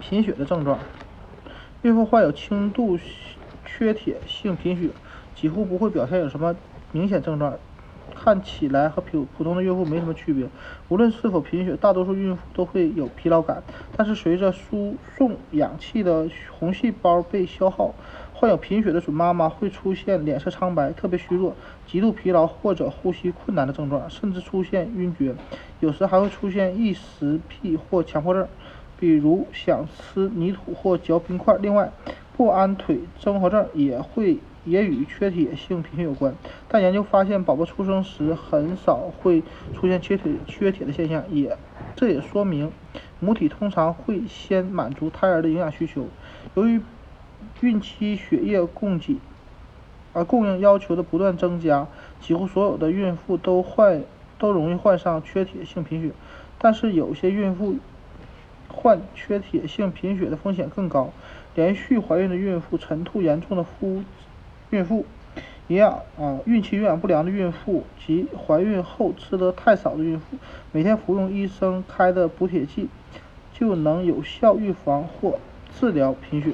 贫血的症状。孕妇患有轻度缺铁性贫血，几乎不会表现有什么明显症状，看起来和普普通的孕妇没什么区别。无论是否贫血，大多数孕妇都会有疲劳感，但是随着输送氧气的红细胞被消耗，患有贫血的准妈妈会出现脸色苍白、特别虚弱、极度疲劳或者呼吸困难的症状，甚至出现晕厥，有时还会出现异食癖或强迫症。比如想吃泥土或嚼冰块。另外，不安腿综合症也会也与缺铁性贫血有关，但研究发现宝宝出生时很少会出现缺铁缺铁的现象，也这也说明母体通常会先满足胎儿的营养需求。由于孕期血液供给而供应要求的不断增加，几乎所有的孕妇都患都容易患上缺铁性贫血，但是有些孕妇。患缺铁性贫血的风险更高。连续怀孕的孕妇、晨吐严重的夫孕妇、营养啊孕期营养不良的孕妇及怀孕后吃的太少的孕妇，每天服用医生开的补铁剂，就能有效预防或治疗贫血。